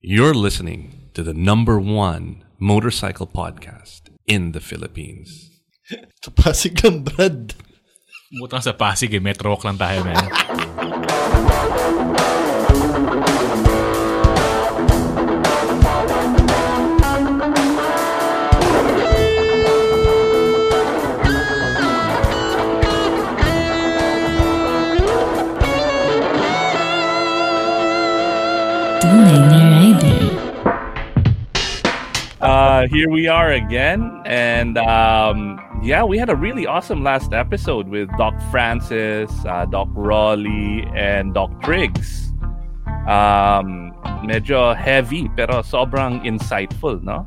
You're listening to the number one motorcycle podcast in the Philippines. Sa Pasig lang, Brad. Butang sa Pasig eh. Metro walk lang tayo, man. Uh, here we are again, and um, yeah, we had a really awesome last episode with Doc Francis, uh, Doc Raleigh, and Doc Triggs. Um, medyo heavy pero sobrang insightful, no?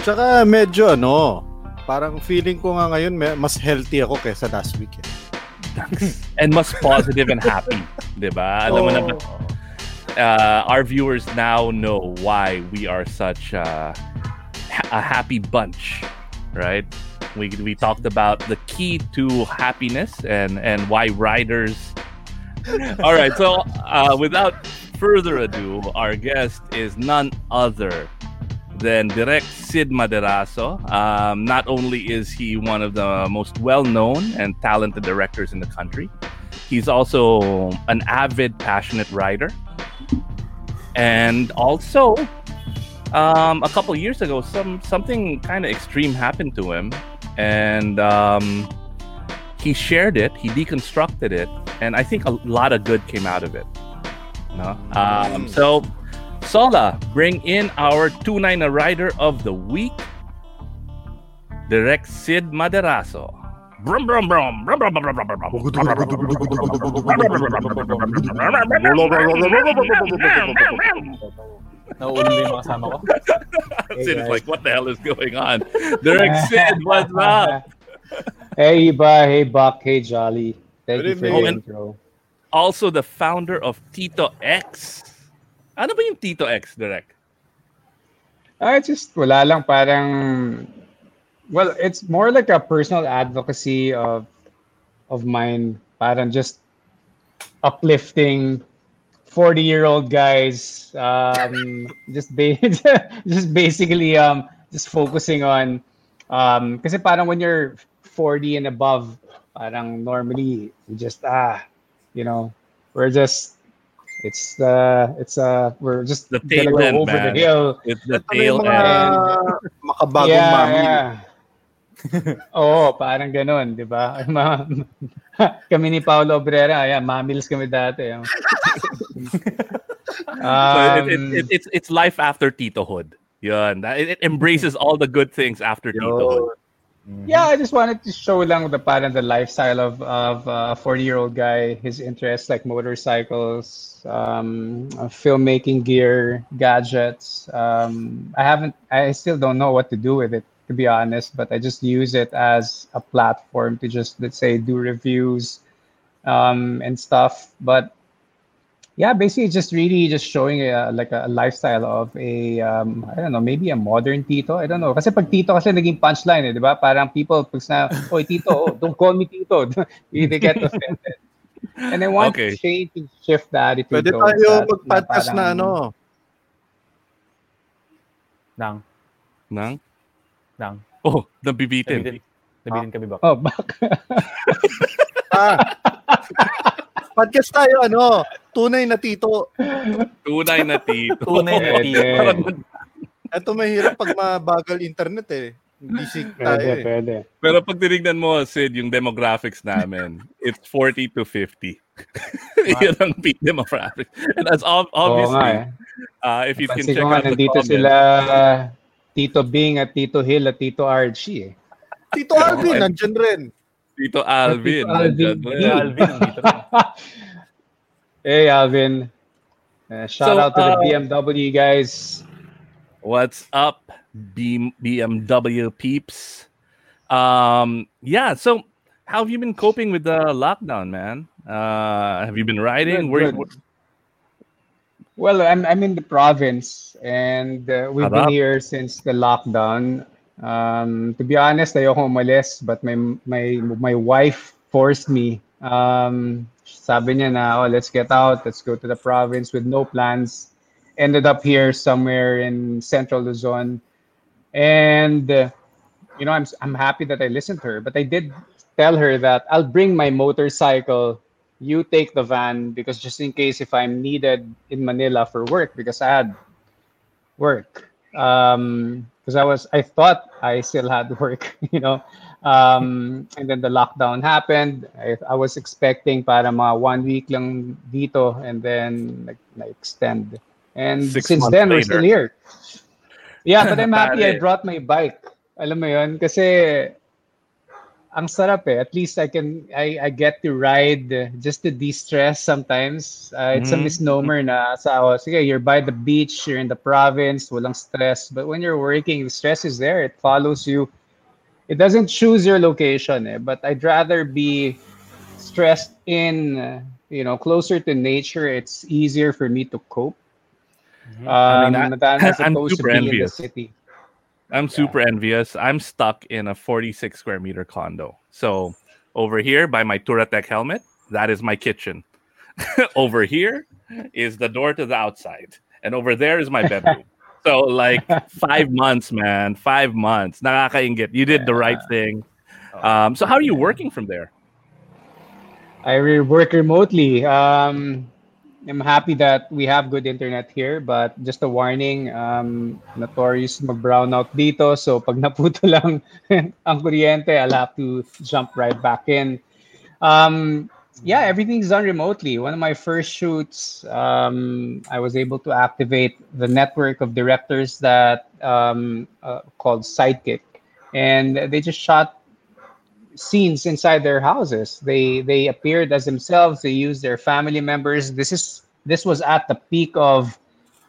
Tsaka medyo ano, parang feeling ko nga ngayon mas healthy ako kaysa last week. Eh. And mas positive and happy, 'di ba? Alam mo na ba, uh, our viewers now know why we are such uh, a happy bunch, right? We, we talked about the key to happiness and, and why riders. All right, so uh, without further ado, our guest is none other than Direct Sid Maderazo. Um, not only is he one of the most well known and talented directors in the country, he's also an avid, passionate writer. And also, um, a couple years ago, some something kind of extreme happened to him, and um, he shared it. He deconstructed it, and I think a lot of good came out of it. No? Um, so, Sola, bring in our two nine rider of the week, Direct Sid Maderazo. Brum brum brum Nauulo yung mga kasama ko. Sid's like, what the hell is going on? Derek Sid, what's up? Hey Ibba, hey Buck, hey Jolly. Thank Good you for evening. the intro. Also the founder of Tito X. Ano ba yung Tito X, Derek? Ah, it's just wala lang parang well, it's more like a personal advocacy of of mine. Parang just uplifting 40-year-old guys um just ba- just basically um just focusing on um kasi parang when you're 40 and above parang normally we just ah you know we're just it's uh it's uh we're just The gonna tail go end, over the man. hill It's the Ano tail yung mga end. makabagong yeah, mami? yeah. Oo, parang ganun, di ba? Ma- kami ni Paolo Abrera, ayan, mamils kami dati. So it, it, Um, it, it's it's life after Titohood. Yun. It, it embraces all the good things after Titohood. Yeah, I just wanted to show lang the pattern, the lifestyle of of uh, a 40-year-old guy, his interests like motorcycles, um, filmmaking gear, gadgets. Um, I haven't, I still don't know what to do with it to be honest, but I just use it as a platform to just let's say do reviews um, and stuff. But yeah, basically it's just really just showing a, like a lifestyle of a um, I don't know, maybe a modern Tito. I don't know. Kasi pag Tito kasi naging punchline eh, di ba? Parang people pag na, oy Tito, oh, don't call me Tito. they get offended. And I want Okay. to change and shift the attitude. Pwede towards tayo that, mag-podcast na parang- ano. Nang. Nang? Nang. Oh, nabibitin. Nabitin. Nabitin kami ba? Oh, bak. Ah. podcast tayo ano, tunay na tito. Tunay na Tito. Tunay na Tito. Ito mahirap pag mabagal internet eh. Hindi sync tayo pwede, eh. pwede. Pero pag tinignan mo, Sid, yung demographics namin, it's 40 to 50. Yun ang peak demographics. And as ob- obviously, nga eh. uh, if you can Pansin check ko nga, out the nandito comments, sila Tito Bing at Tito Hill at Tito Archie eh. Tito Alvin, nandyan rin. Tito Alvin. Tito Alvin. Alvin, na. Hey Alvin. Uh, shout So, out to the uh, BMW guys. What's up, B- BMW peeps? Um, yeah. So, how have you been coping with the lockdown, man? Uh, have you been riding? Good, Where, good. Well, I'm I'm in the province and uh, we've Harap. been here since the lockdown. Um, to be honest, I ayoko umalis, but my my my wife forced me. Um, sabi niya na, oh, let's get out, let's go to the province with no plans. ended up here somewhere in Central Luzon, and uh, you know, I'm I'm happy that I listened to her. But I did tell her that I'll bring my motorcycle. You take the van because just in case if I'm needed in Manila for work because I had work. Um, because I was I thought I still had work, you know. Um, and then the lockdown happened. I, I was expecting para mga one week lang dito and then like, like extend. And Six since then we're still here. Yeah, but I'm happy I brought my bike. Alam mo yun? Kasi ang sarap eh. At least I can I I get to ride just to de-stress sometimes. Uh, it's a Mhm. misnomer na sa oh, sige, you're by the beach, you're in the province, walang stress. But when you're working, the stress is there. It follows you. It doesn't choose your location eh, but I'd rather be stressed in uh, you know, closer to nature. It's easier for me to cope. Um, I mean, I- as opposed to in the city. I'm super envious. I'm stuck in a 46 square meter condo. So over here by my Touratech helmet, that is my kitchen. over here is the door to the outside, and over there is my bedroom. so like five months, man, five months. Nakakaingit. You did the right thing. Um, so how are you working from there? I work remotely. Um, I'm happy that we have good internet here, but just a warning, um, notorious mag-brownout dito. So pag naputo lang ang kuryente, I'll have to jump right back in. Um, yeah, everything's done remotely. One of my first shoots, um, I was able to activate the network of directors that um, uh, called Sidekick, and they just shot scenes inside their houses. They they appeared as themselves. They used their family members. This is this was at the peak of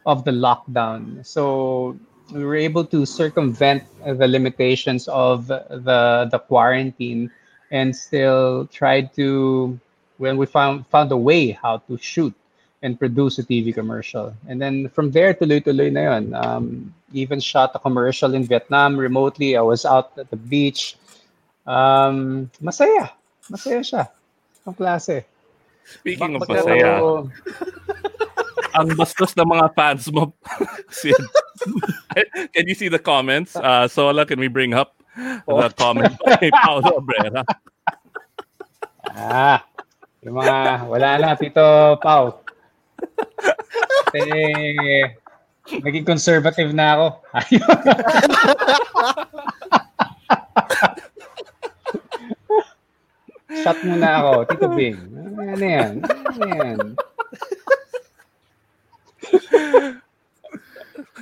of the lockdown. So we were able to circumvent the limitations of the the quarantine and still tried to when we found found a way how to shoot and produce a TV commercial. And then from there, tuloy-tuloy na. Um, even shot a commercial in Vietnam remotely. I was out at the beach. Um, masaya. Masaya siya. Ang klase. Speaking of Pero, masaya, ang bastos ng mga fans mo. Sid. can you see the comments? Uh, Sola, can we bring up the comment by Paolo Abrera? ah, yung mga, wala na, Tito Pau. Kasi, naging conservative na ako. Shot muna ako, Tito Bing. Ano yan? Ano yan?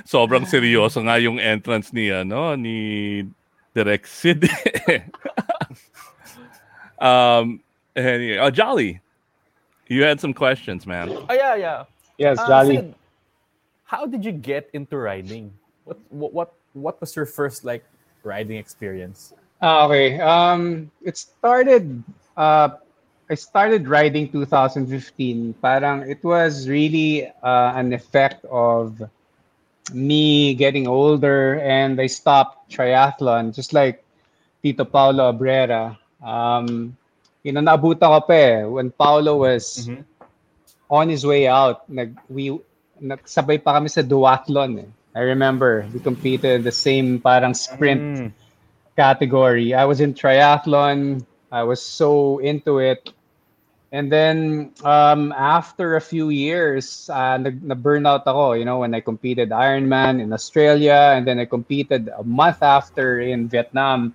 Sobrang seryoso nga yung entrance ni ano ni Direk Sid. um anyway, oh, Jolly. You had some questions, man. Oh, yeah, yeah. Yes, Uh, Jolly. Sid, how did you get into riding? What, what, what, what was your first, like, riding experience? Ah, okay. Um, it started. Uh, I started riding 2015. Parang it was really uh, an effect of me getting older, and I stopped triathlon, just like Tito Paolo Abrera. Um, you know, naabutan ko pa eh, when Paulo was Mhm. on his way out. Nag we nagsabay pa kami sa duathlon eh. I remember we competed the same parang sprint Mm. category. I was in triathlon. I was so into it. And then um, after a few years, uh, na-burnout ako, you know, when I competed Ironman in Australia and then I competed a month after in Vietnam.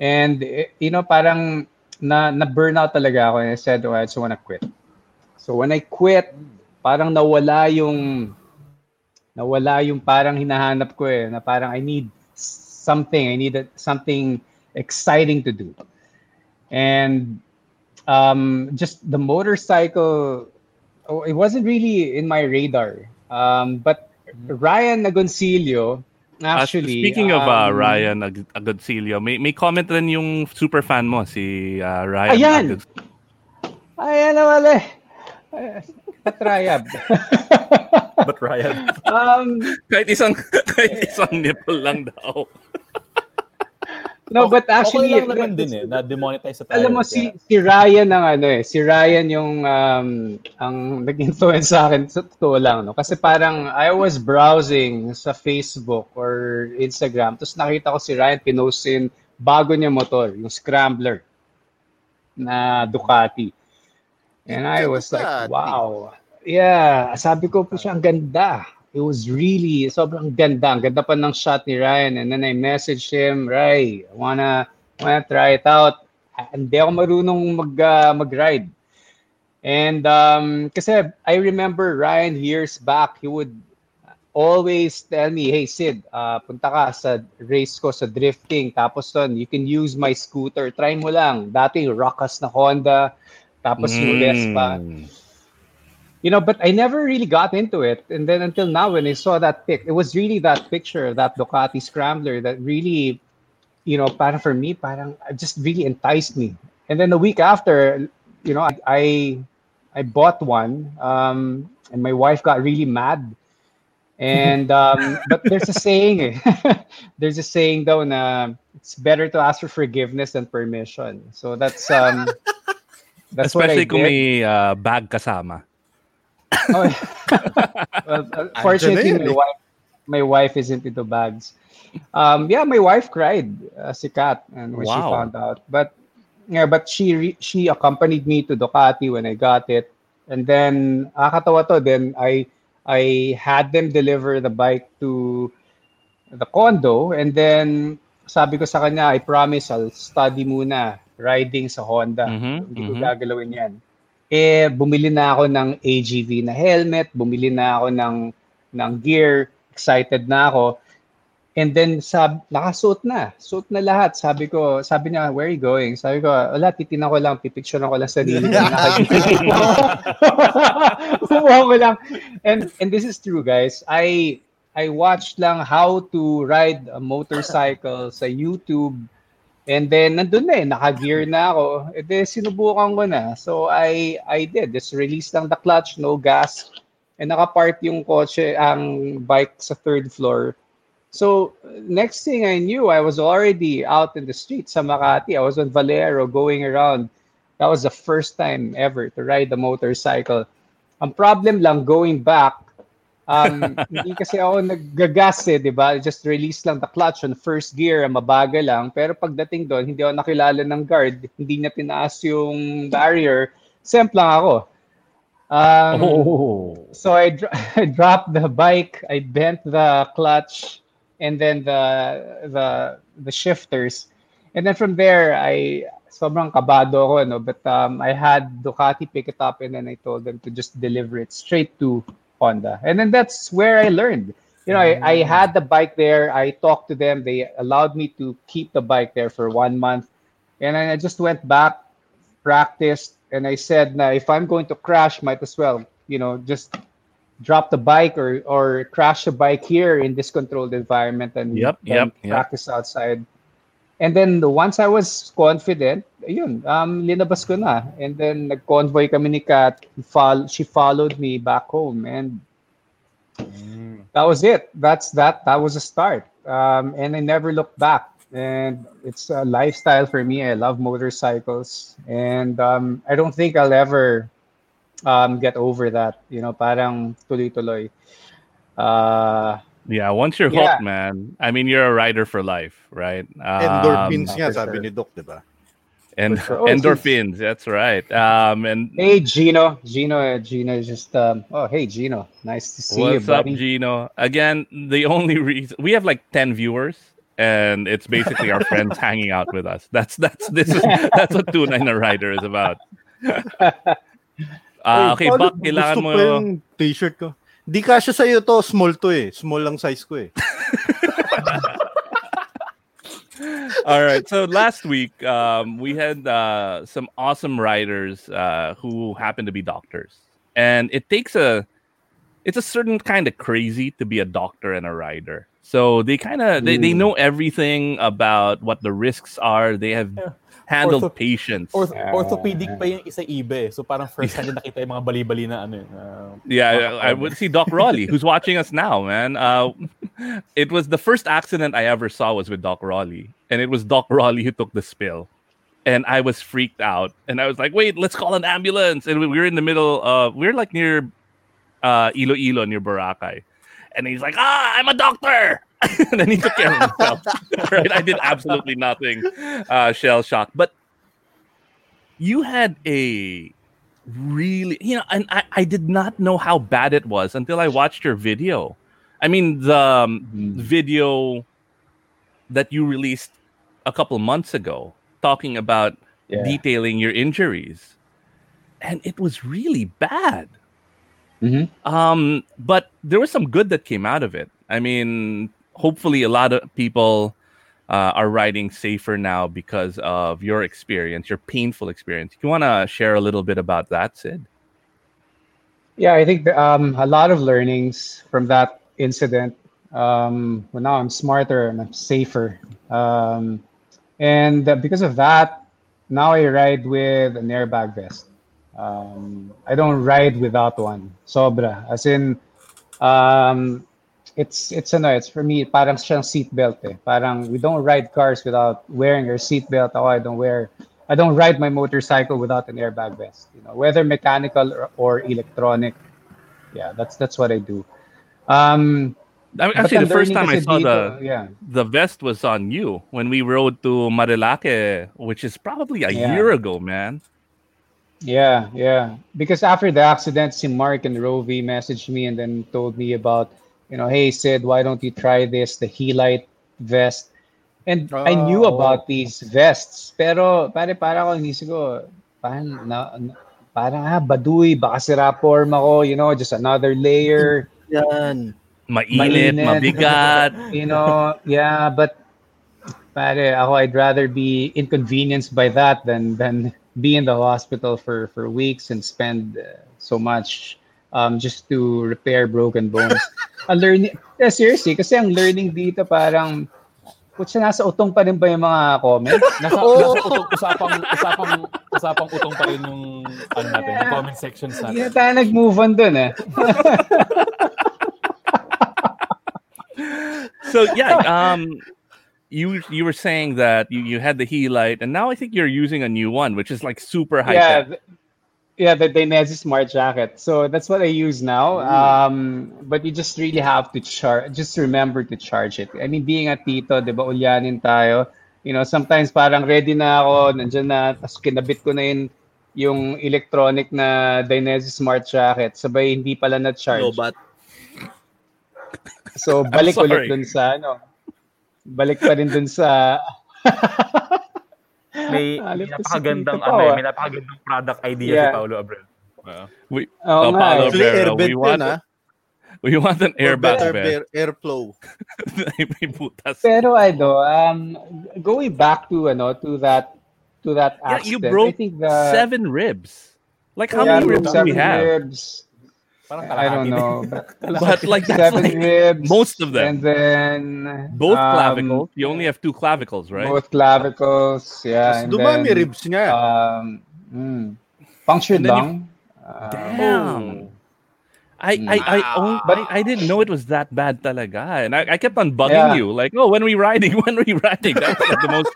And, eh, you know, parang na, na-burnout talaga ako and I said, oh, I just wanna quit. So when I quit, parang nawala yung nawala yung parang hinahanap ko eh, na parang I need something, I needed something exciting to do. And um, just the motorcycle, oh, it wasn't really in my radar. Um, but Ryan Agoncillo, Uh, actually. speaking of uh, um, Ryan Ag- Agoncillo, may may comment rin yung super fan mo si uh, Ryan. Ayan! Agod- Ay, ano wala. Ay, Patrayab. But Ryan, um, kahit isang kahit isang nipple lang daw. No, but actually, okay lang naman din eh, na demonetize sa tayo. Alam mo, si, si Ryan ang ano eh, si Ryan yung um, ang nag-influence sa akin, sa totoo lang, no? Kasi parang I was browsing sa Facebook or Instagram, tapos nakita ko si Ryan pinostin bago niya motor, yung Scrambler na Ducati. And I was like, wow. Yeah, sabi ko po siya, ang ganda. It was really, sobrang ganda. Ang ganda pa ng shot ni Ryan. And then I messaged him, Ray, I wanna, wanna try it out. Hindi ako marunong mag, uh, mag-ride. And um, kasi I remember Ryan years back, he would always tell me, hey Sid, uh, punta ka sa race ko sa drifting. Tapos doon, you can use my scooter. Try mo lang. Dati Rockas na Honda. Tapos yung Vespa. You know, but I never really got into it. And then until now, when I saw that pic, it was really that picture of that Ducati Scrambler that really, you know, parang for me, parang just really enticed me. And then the week after, you know, I I, I bought one, um, and my wife got really mad. And um, but there's a saying, there's a saying though, na it's better to ask for forgiveness than permission. So that's um, that's Especially what I kung did. may uh, bag kasama. Oh, well, uh, fortunately, my wife, my wife isn't into bags. Um, yeah, my wife cried, uh, si Kat, and when she found out. But yeah, but she re- she accompanied me to Ducati when I got it, and then akatawa to. Then I I had them deliver the bike to the condo, and then sabi ko sa kanya, I promise I'll study muna riding sa Honda. Mhm, Hindi ko mhm. gagalawin yan eh bumili na ako ng AGV na helmet, bumili na ako ng ng gear, excited na ako. And then sab nakasuot na, suot na lahat. Sabi ko, sabi niya, where are you going? Sabi ko, wala, titinan ko lang, pipicture ko lang sarili ko. Kumuha ko lang. And and this is true, guys. I I watched lang how to ride a motorcycle sa YouTube And then nandun na eh, naka-gear na ako. E de, sinubukan ko na. So I I did. Just release lang the clutch, no gas. And naka-park yung kotse, ang bike sa third floor. So next thing I knew, I was already out in the street sa Makati. I was on Valero going around. That was the first time ever to ride the motorcycle. Ang problem lang going back, um, hindi kasi ako naggagas eh, di ba? Just release lang the clutch on first gear, mabagal lang. Pero pagdating doon, hindi ako nakilala ng guard, hindi niya tinaas yung barrier, semp lang ako. Um, Oh. So I, dro- I dropped the bike, I bent the clutch, and then the the the shifters, and then from there I sobrang kabado ako, no. But um, I had Ducati pick it up, and then I told them to just deliver it straight to Honda, and then that's where I learned. You know, I, I mm. had the bike there. I talked to them. They allowed me to keep the bike there for one month, and then I just went back, practiced, and I said, "Now, if I'm going to crash, might as well, you know, just drop the bike or or crash the bike here in this controlled environment and Yep, then yep, yep. practice outside." And then the once I was confident, yun, um, linabas ko na. And then nag-convoy kami ni Kat. Fol- she followed me back home and that was it. That's that. That was a start. Um, and I never looked back. And it's a lifestyle for me. I love motorcycles, and um, I don't think I'll ever um, get over that. You know, parang tuloy-tuloy. Uh, Yeah, once you're Yeah. hooked, man. I mean, you're a rider for life, right? Endorphins Um, nga, sabi ni Doc, di ba? and For sure. Oh, endorphins. That's right. Um, and hey, Gino. Gino. uh, Gino is just. Um, oh, hey, Gino. Nice to see you, what's up, buddy. Gino? Again, the only reason we have like ten viewers, and it's basically our friends hanging out with us. That's that's this is that's what Tunay na Rider is about. Ah, okay, paano Buck, kailangan mo. yung t-shirt ko. Di kasya sa'yo to, small to eh. Small lang size ko eh. All right. So last week, um, we had uh, some awesome writers uh, who happen to be doctors, and it takes a it's a certain kind of crazy to be a doctor and a writer. So they kind of they, they know everything about what the risks are. They have Yeah. Handled Ortho- patients. Orth- orthopedic pa yung isa ibe. So parang first hand din nakita yung mga bali-bali na ano. na- Yeah, I, I would see Doc Raleigh, who's watching us now, man. Uh, it was the first accident I ever saw was with Doc Raleigh, and it was Doc Raleigh who took the spill. And I was freaked out. And I was like, wait, let's call an ambulance. And we were in the middle of, we are like near uh, Iloilo, near Boracay. And he's like, ah, I'm a doctor. and then he took care of himself. right? I did absolutely nothing uh, shell shock. But you had a really, you know, and I, I did not know how bad it was until I watched your video. I mean, the um, video that you released a couple months ago talking about Yeah. detailing your injuries. And it was really bad. Mhm. Um, but there was some good that came out of it. I mean, hopefully, a lot of people uh, are riding safer now because of your experience, your painful experience. You want to share a little bit about that, Sid? Yeah, I think um, a lot of learnings from that incident. Um, well, now I'm smarter and I'm safer. Um, and uh, because of that, now I ride with an airbag vest. Um, I don't ride without one. Sobra. As in, um, it's it's ano, it's for me parang siyang seatbelt eh. Parang we don't ride cars without wearing your seatbelt. Ako, I don't wear I don't ride my motorcycle without an airbag vest. You know, whether mechanical or, or electronic. Yeah, that's that's what I do. Um, I mean, actually, the first time I saw dito, the yeah, the vest was on you when we rode to Marilaque, which is probably a Yeah. year ago, man. yeah, yeah. Because after the accident, si Mark and Rovi messaged me and then told me about, you know, hey Sid, why don't you try this, the Helite vest? And I knew Oh. about these vests, pero pare para ako inisip ko, parang na, na- parang ah, baduy, baka sira form ako, you know, just another layer. Yan. Mainit, Mainit. mabigat. you know, yeah, but pare, ako I'd rather be inconvenienced by that than than be in the hospital for for weeks and spend uh, so much um just to repair broken bones. a learning, yeah, seriously, kasi ang learning dito parang Kutsa, nasa utong pa rin ba yung mga comments? Nasa, nasa utong, usapang, usapang, usapang utong pa rin yung, ano natin, yung comment sections Hindi na natin. tayo nag-move on dun eh. so yeah, um, you you were saying that you, you had the Helite, and now I think you're using a new one, which is like super high yeah, tech. Yeah, the Dainese Smart Jacket. So that's what I use now. Um, but you just really have to charge. Just remember to charge it. I mean, being a tito, di ba, ulyanin tayo. You know, sometimes parang ready na ako, nandiyan na, tapos kinabit ko na yun yung electronic na Dainese Smart Jacket. Sabay, hindi pala na-charge. Lobat. So, balik ulit dun sa, ano, balik pa rin dun sa, May, may napakagandang, ano, pa, eh, ah. may napakagandang product idea Yeah. si Paolo Abreu. We, Oo Oh, Paolo. Actually, Pero, airbed we want- ah. we want an airbag better air- airflow. May butas. Pero ano, um, going back to ano to that to that yeah, accident, you broke I think the seven ribs. Like how yeah, many ribs do we have? ribs. Parang I don't know, but But like that's seven like ribs, most of them. and then both um, clavicles. You only have two clavicles, right? Both clavicles, yeah. Mas and dumami then, ribs niya. Um, mm, punctured And then lung. Uh, Damn. I, I, I, own, But- I, I didn't know it was that bad talaga. And I, I kept on bugging Yeah. you. Like, oh, when are we riding? When are we riding? That's like the most,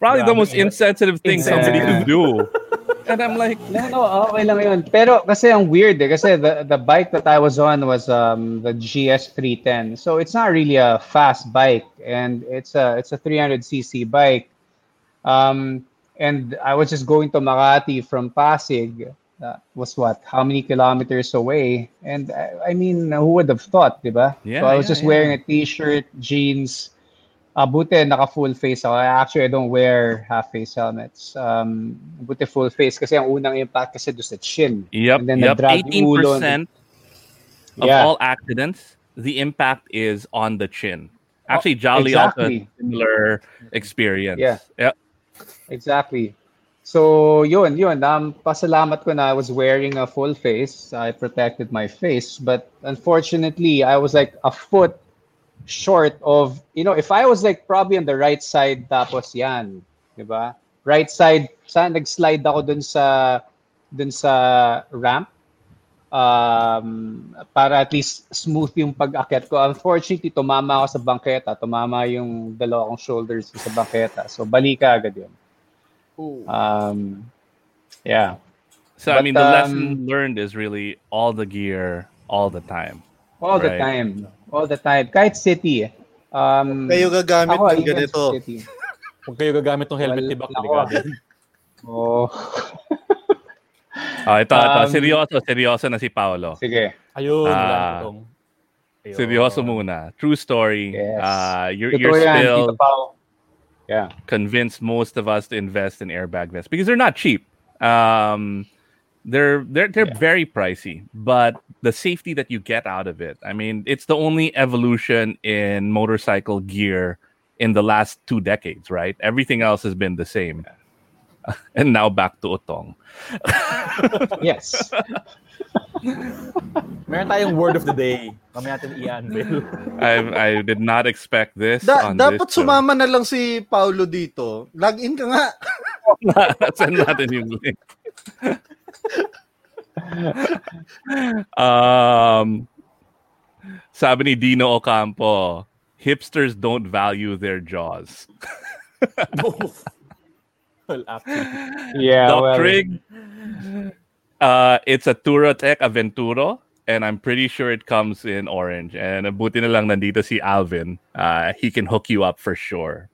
probably the most insensitive thing somebody could do. And I'm like, No, no, okay lang yun. Pero kasi ang weird eh, kasi the, the bike that I was on was um, the GS310. So it's not really a fast bike and it's a it's a 300cc bike. Um, and I was just going to Makati from Pasig. That was what? How many kilometers away? And I, I mean, who would have thought, di ba? Yeah, so I was yeah, just yeah. wearing a t-shirt, jeans, Ah, buti naka full face ako. I Actually, I don't wear half face helmets. Um, buti full face kasi ang unang impact kasi doon sa chin. yep, And then yep. nag-drag yung ulo. 18% of Yeah. all accidents, the impact is on the chin. Actually, Jolly also had exactly. a similar experience. Yeah. Yep. Exactly. So, yun, yun. Um, pasalamat ko na I was wearing a full face. I protected my face. But unfortunately, I was like a foot short of, you know, if I was like probably on the right side tapos yan, di ba? Right side, saan nag-slide ako dun sa, dun sa ramp. um, para at least smooth yung pag-akyat ko. Unfortunately, tumama ako sa bangketa. Tumama yung dalawa kong shoulders ko sa bangketa. So, balika ka agad yun. Um, yeah. So I mean, the um, lesson learned is really all the gear, all the time. All the time. All the time. Kahit city. Um, Kayo gagamit ako, ng even ganito. city. Kung kayo gagamit ng helmet Wala- ni Bak, ako. Oh, Ah, ito, ito. Um, seryoso, seryoso na si Paolo. sige. Ayun, wala Ah. itong. Ayun. Seryoso muna. True story. Yes. Uh, you're, Totoo you're yan, still Yeah. convinced most of us to invest in airbag vests because they're not cheap. Um, they're they're they're very pricey, but the safety that you get out of it. I mean, it's the only evolution in motorcycle gear in the last two decades, right? Everything else has been the same. And now back to Otong. Yes. Meron tayong word of the day. Mamaya natin i-unveil. I I did not expect this. Da- on dapat this show. sumama na lang si Paulo dito. Log in ka nga. Send natin yung link. Um, sabi ni Dino Ocampo, hipsters don't value their jaws. well. Yeah. Doc well, Trig, uh, it's a Touratech Aventuro, and I'm pretty sure it comes in orange. And buti na lang nandito si Alvin. Uh, he can hook you up for sure.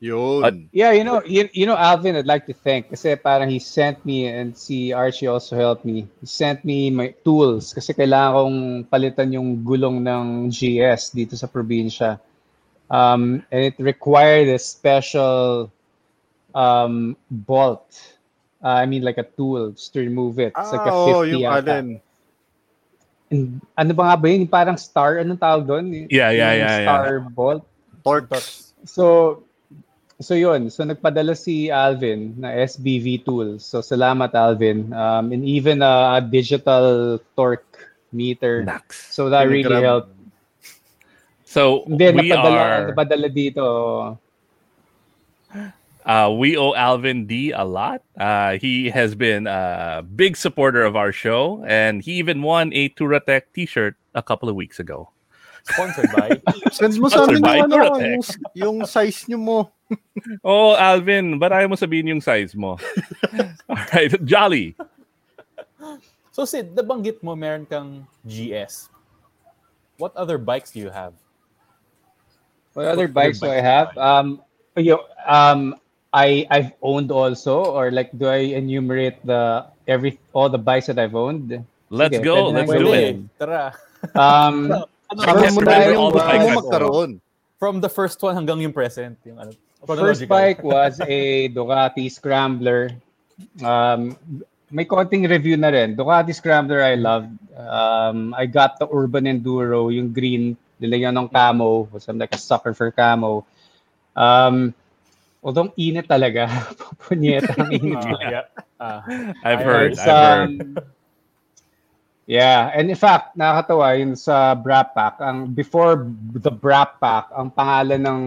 Yun. Yeah, you know, you, you know, Alvin, I'd like to thank kasi parang he sent me and si Archie also helped me. He sent me my tools kasi kailangan kong palitan yung gulong ng GS dito sa probinsya. Um, and it required a special um, bolt. Uh, I mean, like a tool just to remove it. It's like a Ah, 50 oh, yung yata. alin. And ano ba nga ba yun? Parang star, anong tawag doon? Yeah, yeah, Yung yeah, yeah. Star bolt. Torx. So, so yun. So nagpadala si Alvin na SBV tool. So salamat Alvin. Um, and even a, a digital torque meter. Nax. So that really helped. So Then we napadala, are. napadala dito. Uh, we owe Alvin D a lot. Uh, he has been a big supporter of our show, and he even won a Touratech T-shirt a couple of weeks ago. Sponsored by. Send mo sa Sponsored amin by yung, ano, yung, yung size nyo mo. Oh, Alvin, ba't ayaw mo sabihin yung size mo? All right, Jolly. So Sid, nabanggit mo meron kang GS. What other bikes do you have? What other What bikes do I have? do you Um, yo, um, I I've owned also, or like, do I enumerate the every all the bikes that I've owned? Let's Sige, go. Let's do it. Tara. Um, Ano, Share can't mo na remember yung all the gusto bikes mo I've magkaroon. from the first one hanggang yung present. Yung ano, First chronological. bike was a Ducati Scrambler. Um, may konting review na rin. Ducati Scrambler I loved. Um, I got the Urban Enduro, yung green, nilagyan ng camo. Was I'm like a sucker for camo. Um, although init talaga. Punyeta ang init. Ah, yeah. Ah. I've heard. I've heard. um, Yeah, and in fact, nakakatawa yun sa Brap Pack. Ang before the Brap Pack, ang pangalan ng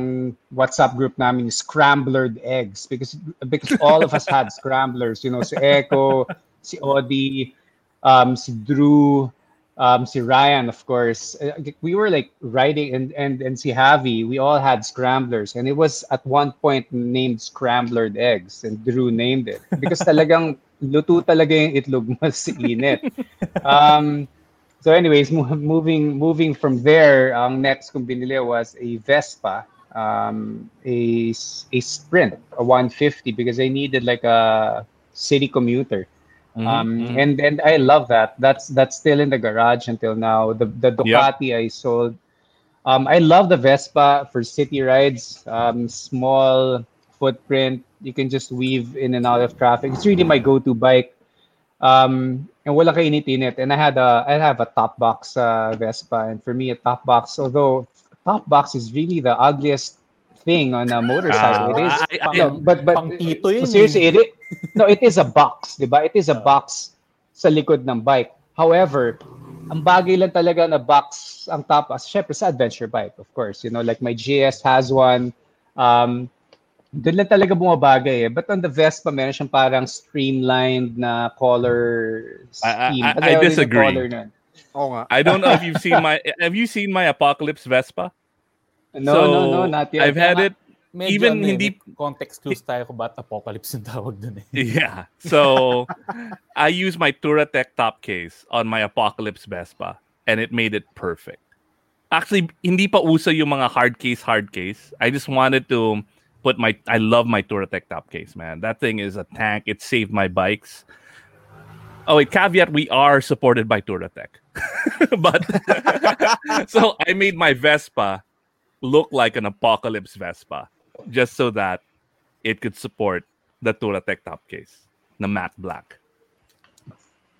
WhatsApp group namin is Scramblered Eggs because because all of us had scramblers, you know, si Echo, si Odi, um, si Drew, um, si Ryan, of course. Uh, We were like riding and and and si Javi, we all had scramblers and it was at one point named Scramblered Eggs and Drew named it because talagang luto talaga yung itlog mo sa init. Um, so anyways, moving moving from there, ang next kong binili was a Vespa, um, a a Sprint, a 150 because I needed like a city commuter. Mhm, Um, mhm. and and I love that. That's that's still in the garage until now. The the Ducati I sold. Um, I love the Vespa for city rides. Um, small footprint. You can just weave in and out of traffic. It's really my go-to bike. Um, and wala kainit-init. And I had a I have a top box uh, Vespa, and for me a top box, although top box is really the ugliest thing on a Ah, motorcycle. it is, I- I- no, but but Pang tito seriously, it, i- no, it is a box, di ba? It is a box sa likod ng bike. However, ang bagay lang talaga na box ang top, as syempre sa adventure bike, of course. You know, like my GS has one. Um, doon lang talaga bumabagay eh. But on the Vespa, meron siyang parang streamlined na color I- I- scheme. I- I ayaw din ng disagree. color. Oo nga. I don't know if you've seen my have you seen my Apocalypse Vespa? No, So, no, no, not yet. I've had it Medyo Even ano eh, hindi- may context clues tayo kung ba't apocalypse yung tawag dun eh. Yeah. So I use my Touratech top case on my Apocalypse Vespa and it made it perfect. Actually, hindi pa uso yung mga hard case, hard case. I just wanted to put my I love my Touratech top case, man. That thing is a tank. It saved my bikes. Oh, wait, caveat we are supported by Touratech. but so I made my Vespa look like an Apocalypse Vespa just so that it could support the Touratech top case the matte black.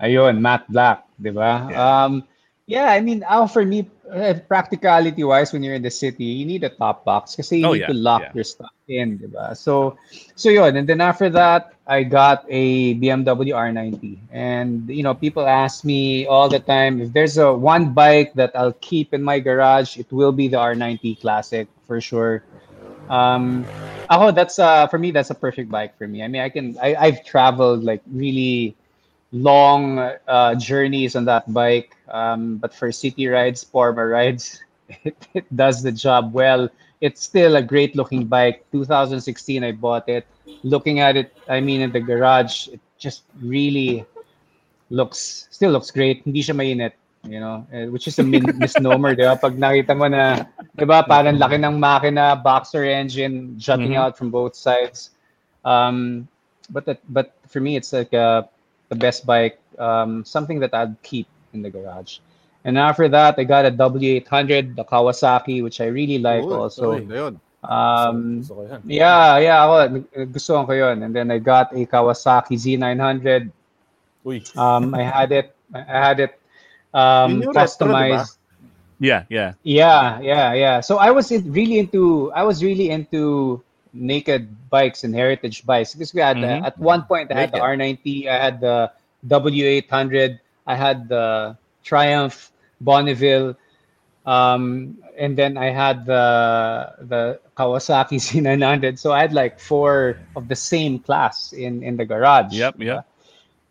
Ayun, matte black, di ba? Yeah. Um, yeah, I mean, uh, for me, uh, practicality-wise, when you're in the city, you need a top box because you Oh, need yeah, to lock yeah. your stuff in, di ba? So, so yun. And then after that, I got a BMW R90. And, you know, people ask me all the time, if there's a one bike that I'll keep in my garage, it will be the R90 Classic, for sure. Um, ako, that's uh for me, that's a perfect bike for me. I mean, I can I, I've traveled like really long uh, journeys on that bike. Um, but for city rides, former rides, it, it does the job well. It's still a great looking bike. 2016, I bought it. Looking at it, I mean, in the garage, it just really looks still looks great. Hindi siya mainit, you know, eh, which is a min- misnomer, di ba? Pag nakita mo na, di ba, parang laki ng makina, boxer engine jutting Mhm. out from both sides. Um, but that, but for me, it's like uh, the best bike, um, something that I'd keep in the garage. And after that, I got a W800, the Kawasaki, which I really like Uy, also. uy, ayun. Um, Gusto ko yan. yeah, yeah, ako, gusto ko yun. And then I got a Kawasaki Z900. Uy, Um, I had it. I had it um, Yun yung retro, customized. Yeah, yeah. Yeah, yeah, yeah. So I was in, really into. I was really into naked bikes and heritage bikes because we had uh, Mhm. at one point I had the R90, I had the W800, I had the Triumph Bonneville, um, and then I had the the Kawasaki Z900. So I had like four of the same class in in the garage. Yep, yep.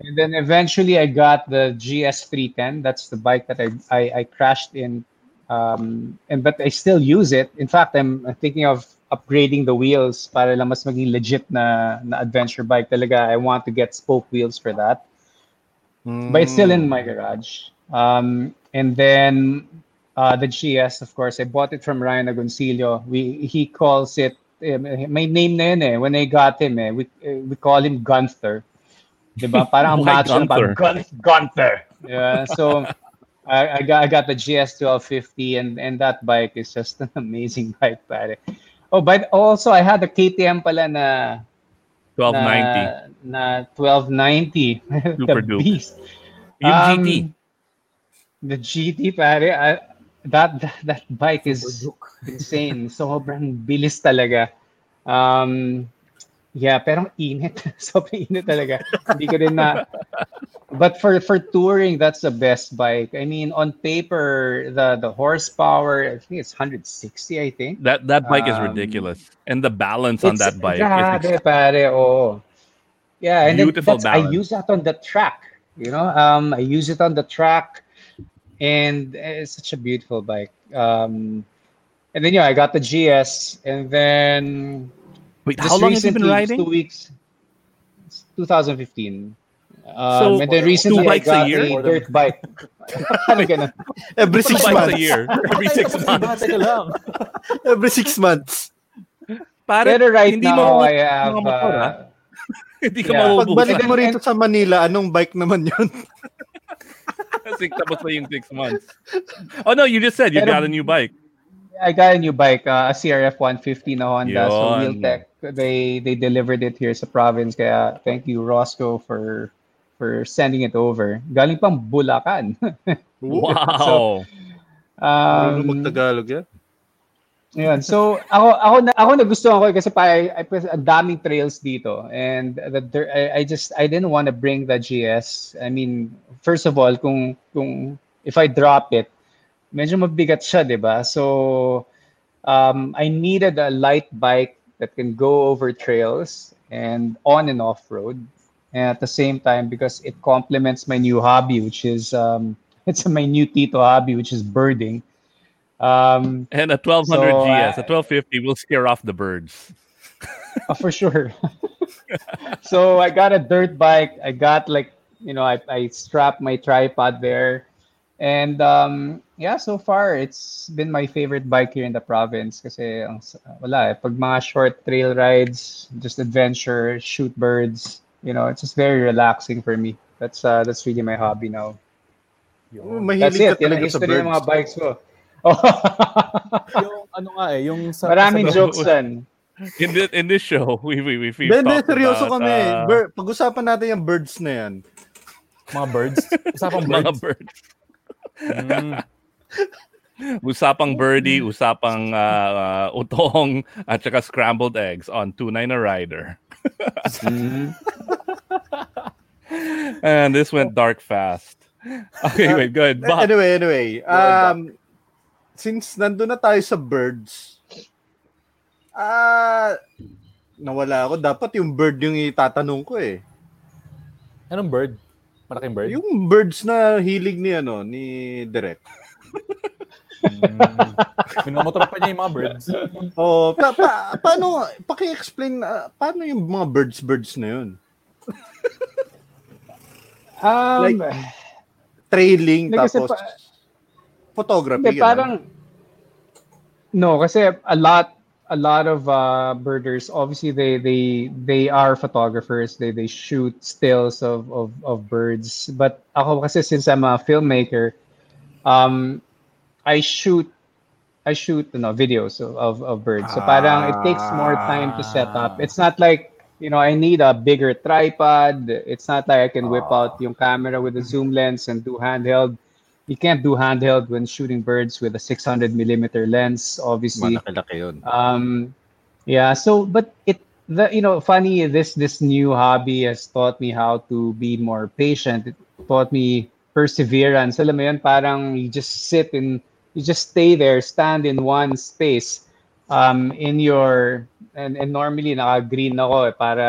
And then eventually I got the GS310. That's the bike that I, I, I crashed in. Um, and but I still use it. In fact, I'm thinking of upgrading the wheels para lang mas maging legit na, na adventure bike talaga. I want to get spoke wheels for that. But it's still in my garage. Um, and then uh, the GS, of course, I bought it from Ryan Agoncillo. We he calls it eh, may name na yun eh. When I got him eh, we eh, we call him Gunther. Diba? Parang macho? Gunther. Gun, Gunther. Yeah. So I, I got I got the GS 1250 and and that bike is just an amazing bike, pare. Oh, but also I had a KTM pala na 1290. na, na 1290. Super the dupe. beast. Yung Um, GT. The GT pare, I, that, that that bike is insane. Sobrang bilis talaga. Um, yeah, pero init. Sobrang init talaga. Hindi ko din na But for for touring, that's the best bike. I mean, on paper, the the horsepower, I think it's 160, I think. That that bike is um, ridiculous. And the balance on that bike grabe, is pare, oo. Yeah, and then Beautiful that's, I use that on the track. You know, um, I use it on the track, and it's such a beautiful bike. Um, and then yeah, I got the GS, and then Wait, how long have you been riding? Two weeks. 2015. Um, So, and then two recently I bikes a year? a dirt bike. Ano ganun? Every six months. a year. Every six months. Every six months. Pare, Pero right hindi now, mo I have. mga motor, uh, ah. Hindi ka Yeah. mauubusan. Pagbalik mo rito sa Manila, anong bike naman yun? Kasi tapos na yung six months. Oh no, you just said you Pero- got a new bike. I got a new bike, uh, a CRF 150 na Honda. So Yun. Wheeltek, they they delivered it here sa province. Kaya thank you Roscoe for for sending it over. Galing pang Bulacan. Wow. Marunong um, mag-Tagalog yan. Yun. So ako ako na ako nagustuhan ko kasi pa I, I, ang daming trails dito and the, there, I, I just I didn't want to bring the GS. I mean, first of all, kung kung if I drop it, medyo mabigat siya, 'di ba? So um I needed a light bike that can go over trails and on and off road. And at the same time, because it complements my new hobby, which is um, it's my new Tito hobby, which is birding. Um, And a 1200 So, GS, a uh, 1250 will scare off the birds. Oh, for sure. so I got a dirt bike. I got like you know I, I strapped my tripod there, and um, yeah, so far it's been my favorite bike here in the province. Kasi ang wala eh. Pag mga short trail rides, just adventure, shoot birds. You know, it's just very relaxing for me. That's uh, that's really my hobby now. Yung, That's it. ka Yan ang talaga sa history ng mga bikes ko. Oh. yung ano nga eh, yung sa... Maraming sa- jokes lan. In this, in this show, we we we we've Hindi, hindi, talked seryoso about, kami. uh, Bir- pag-usapan natin yung birds na yan. Mga birds. Usapang birds. mga birds. Mm. Usapang birdie, usapang uh, uh, utong, at saka scrambled eggs on Tunay na Rider. Mhm. And this went dark fast. Okay, wait, good. Eh, Bob, Anyway, anyway. Um, since nandun na tayo sa birds, ah, nawala ako. Dapat yung bird yung itatanong ko eh. Anong bird? Malaking bird? Yung birds na hilig ni ano, ni Direk. Mm. Minamotor pa niya yung mga birds. Oh, pa, pa, paano, paki-explain, ah, paano yung mga birds-birds na yun? Um, Like, Trailing, kasi tapos pa- photography. Hindi, parang no kasi a lot a lot of uh, birders obviously they they they are photographers they they shoot stills of of, of birds but ako kasi since I'm a filmmaker um I shoot I shoot you know videos of, of, of birds. So parang it takes more time to set up. It's not like you know I need a bigger tripod. It's not like I can whip out yung camera with a zoom lens and do handheld. You can't do handheld when shooting birds with a 600 millimeter lens obviously. Malaki-laki yun. um yeah so but it the you know funny this this new hobby has taught me how to be more patient. It taught me perseverance. Alam mo yun parang you just sit in you just stay there stand in one space um in your and, and normally naka-green ako eh, para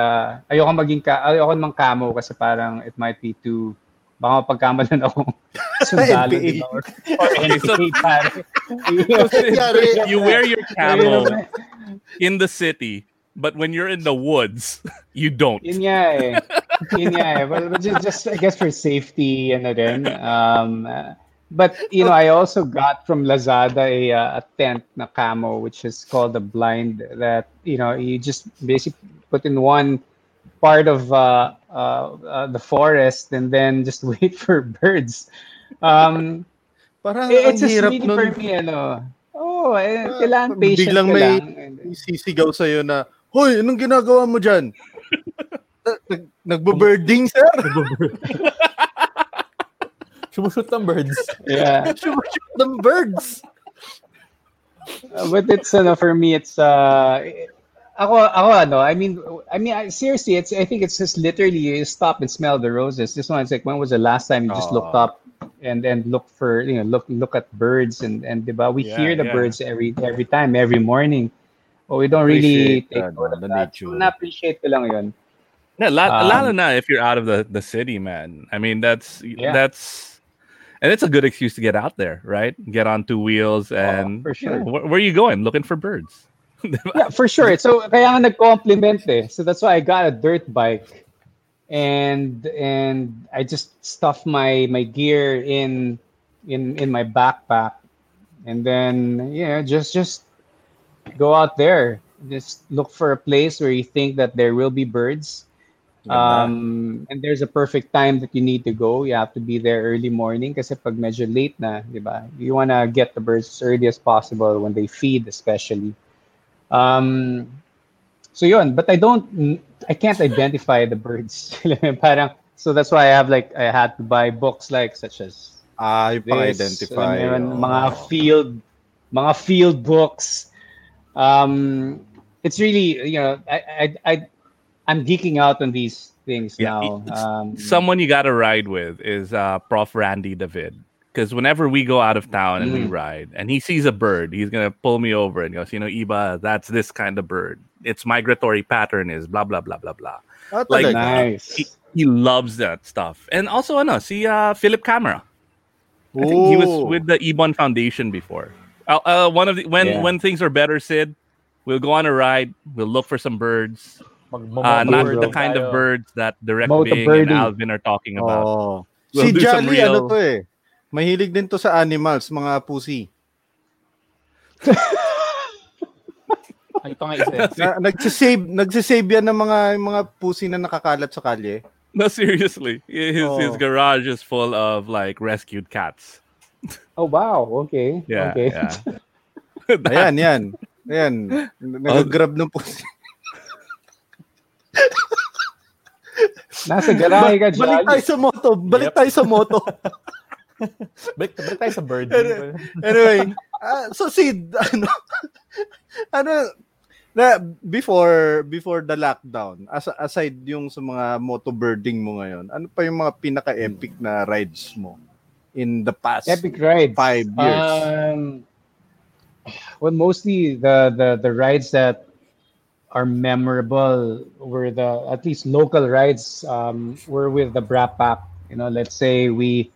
ayoko maging ka, ayoko mang camo kasi parang it might be too baka mapagkamalan ako sundalo NPA. diba? or, or NPA pare. you wear your Ayun camo in the city, but when you're in the woods, you don't. Yun nga eh. Yun nga eh. But, but just, just, I guess for safety, ano rin. Um, uh, but, you know, I also got from Lazada a, uh, a tent na camo, which is called a blind that, you know, you just basically put in one part of uh, uh, uh, the forest and then just wait for birds. Um, Parang it- ang it's just really nun. for me, ano. Oh, eh, kailangan Ah, patient biglang may lang. Sisigaw sa'yo na, Hoy, anong ginagawa mo dyan? Nag- Nagbo-birding, sir. Sumushoot ng birds. Yeah. Shoot ng birds. Uh, but it's ano for me it's uh ako ako ano I mean I mean I, seriously it's I think it's just literally you stop and smell the roses this one it's like when was the last time you just looked up and and look for you know look look at birds and and diba? we Yeah, hear the yeah. birds every every time every morning but we don't really Appreciate, take ano, note of the that nature. so na-appreciate ko lang yun Yeah, la- Um, lalo na if you're out of the, the city, man. I mean, that's Yeah. that's and it's a good excuse to get out there, right? Get on two wheels and Oh, for you know, sure. where, where are you going? Looking for birds. yeah, for sure. So kaya nga nag-compliment eh. So that's why I got a dirt bike. And and I just stuffed my my gear in in in my backpack. And then yeah, just just go out there. Just look for a place where you think that there will be birds. Um, and there's a perfect time that you need to go. You have to be there early morning kasi pag medyo late na, di ba? You want to get the birds as early as possible when they feed especially. Um, so yun, but I don't, I can't identify the birds. Parang, so that's why I have like, I had to buy books like such as Ah, yung pang-identify. yun, mga field, mga field books. Um, it's really, you know, I, I, I, I'm geeking out on these things Yeah, now. Um, Someone you got to ride with is uh, Prof. Randy David. because whenever we go out of town and we Mm. ride, and he sees a bird, he's gonna pull me over and goes, you know, Ibba, that's this kind of bird. Its migratory pattern is blah blah blah blah blah. Ah, Like- Nice. He, he loves that stuff. And also, ano, si uh, Philip Camera. I think he was with the Ebon Foundation before. Uh, uh, one of the when Yeah. when things are better, Sid, we'll go on a ride. We'll look for some birds. Uh, not the kind of birds that Direct Bing and. Alvin are talking about. Oh. We'll si Jolly, ano real- to eh. Mahilig din to sa animals, mga pussy. Ay, ito nga isa. eh. Na, nagsisave, nagsisave yan ng mga, mga pussy na nakakalat sa kalye. No, seriously, his his Oh. garage is full of like rescued cats. Oh wow. Okay. Yeah, Okay. yeah. Ayan, yan. Ayan. Nag-grab ng pussy. Nasa garahe ka, Balik tayo sa moto. Balik Yep. tayo sa moto. Balik, balik tayo sa bird. Anyway, anyway ah, so Sid, ano, ano, na before before the lockdown, as, aside yung sa mga moto birding mo ngayon, ano pa yung mga pinaka-epic na rides mo in the past Epic ride. five years? Um, well, mostly the, the the rides that are memorable were the at least local rides. Um, were with the Bra Pack. You know, let's say we,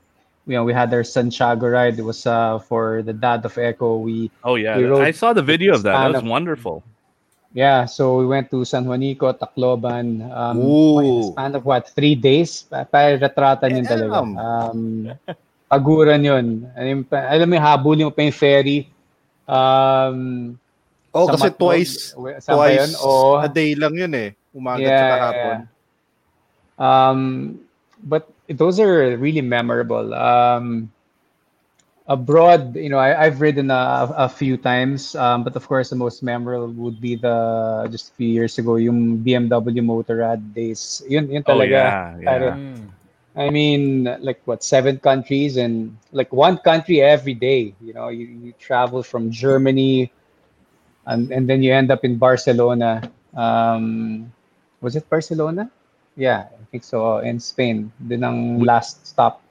you know, we had our Santiago ride. It was uh, for the dad of Echo. We Oh yeah, We I saw the video of that. That was of- wonderful. yeah, so we went to San Juanico, Tacloban. Um, Ooh. in a span of what three days? Pa- Para retratan yun talaga. Damn. Um, paguran yun. Alam, mo pa- alam mo, habulin mo pa yung ferry. Um, oh, sa kasi Matnog. twice Wait, saan yun? twice Oo. a day lang yun eh. Umaga Yeah, at yeah. Um, but those are really memorable. Um, abroad, you know, I, I've ridden a, a few times, um, but of course, the most memorable would be the just a few years ago, yung BMW Motorrad days. Yun, yun Oh yeah, yeah. Pare. Mm. I mean, like what, seven countries and like one country every day. You know, you, you travel from Germany and, and then you end up in Barcelona. Um, was it Barcelona? Yeah, I think so. In Spain. Din ang last stop.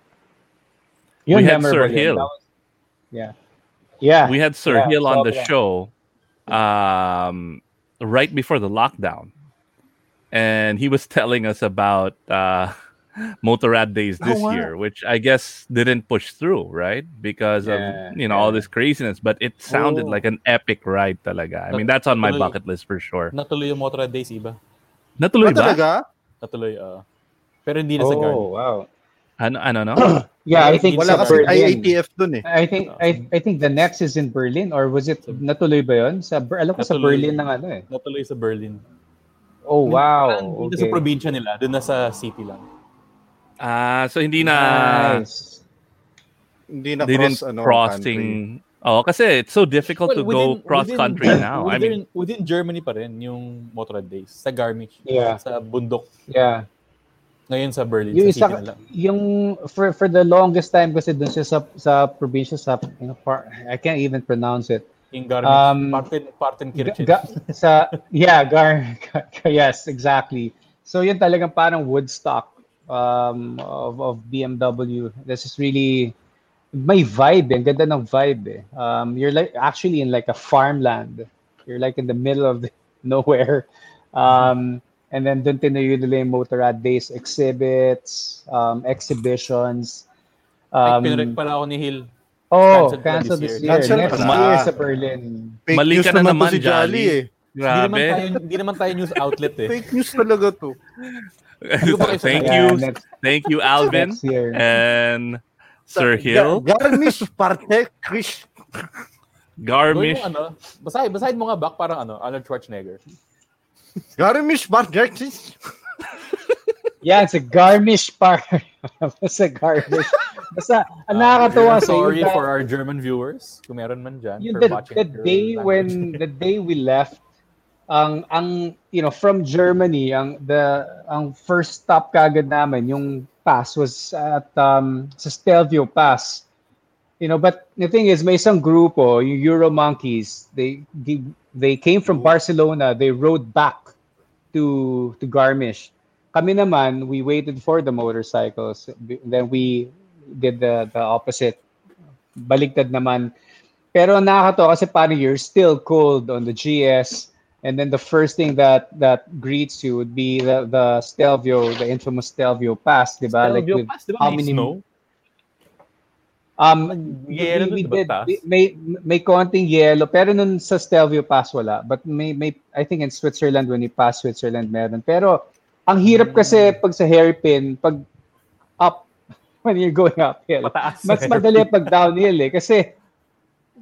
We had Sir. Hill. Was- yeah. Yeah. we had Sir Yeah, Hill on the sobra. show um, right before the lockdown, and he was telling us about uh, Motorrad days Oh, this wow. year, which I guess didn't push through, right? Because Yeah, of you know all this craziness, but it sounded Oh. like an epic ride, talaga. I mean, that's on my Tuloy. bucket list for sure. Natuloy yung Motorrad Days, iba. Natuloy Ah, ba? talaga? Natuloy, uh, pero hindi na sa guard. Oh, wow. Ano, ano, no? Yeah, I think Wala sa kasi Berlin. IATF dun eh. I think I I think the next is in Berlin or was it natuloy ba 'yon? Sa Ber- alam ko sa Berlin ng ano eh. Natuloy sa Berlin. Oh wow. Dito sa Okay. probinsya nila, doon na sa city lang. Ah, so hindi na Nice. Hindi na cross didn't ano, crossing. country. Oh, kasi it's so difficult to go within- cross within- country now. I Within, mean, within Germany pa rin yung Motorrad Days. Sa Garmisch. Yeah. Sa bundok. Yeah. Ngayon sa Berlin. Yung sa isa yung for for the longest time kasi dun siya sa sa probinsya sa you know, par, I can't even pronounce it. Yung Garmisch. Um, Parten, Partenkirchen. Ga- sa yeah, Gar yes, exactly. So yun talagang parang Woodstock um of of BMW. This is really may vibe, eh. ang ganda ng vibe. Eh. Um you're like actually in like a farmland. You're like in the middle of the, nowhere. Um and then dun tinayo nila yung Motorrad Days exhibits, um exhibitions. Ay, Um, pinarek pala ako ni Hill. oh, Cancelled cancel this this year. Cancel Next pa. year sa Berlin. Fake Mali news ka na naman, si Jolly Jolly. eh. Hindi naman grabe. tayo, hindi naman tayo news outlet eh. Fake news talaga to. Thank you, next, thank you, Alvin and Sir Hill, Ga- Garmisch Parte Chris. Gawin Garmisch. mo ano, basahin, basahin mo nga back parang ano, Arnold Schwarzenegger. Garmisch Parte Chris. Yeah, it's a Garmisch par. Basta Garmisch. Basta, ang uh, nakakatuwa sa Sorry for our German viewers, kung meron man dyan. yung for the, watching the day when the day we left ang ang you know from Germany ang the ang first stop kagad namin yung pass was at um sa Stelvio Pass. You know but the thing is may isang grupo yung Euro Monkeys they they, came from Barcelona. They rode back to to Garmisch. Kami naman we waited for the motorcycles. Then we did the the opposite. Baligtad naman. Pero nakakatawa kasi parang you're still cold on the GS and then the first thing that that greets you would be the the Stelvio, the infamous Stelvio pass, di ba? Stelvio with Pass, di ba how many snow? Um, Yellow we, we dun, di ba, did, we- may may konting yellow pero nun sa Stelvio Pass wala. But may may I think in Switzerland when you pass Switzerland meron. Pero ang hirap kasi Hmm. pag sa hairpin, pag up when you're going uphill. Mataas. Mas madali pag downhill eh kasi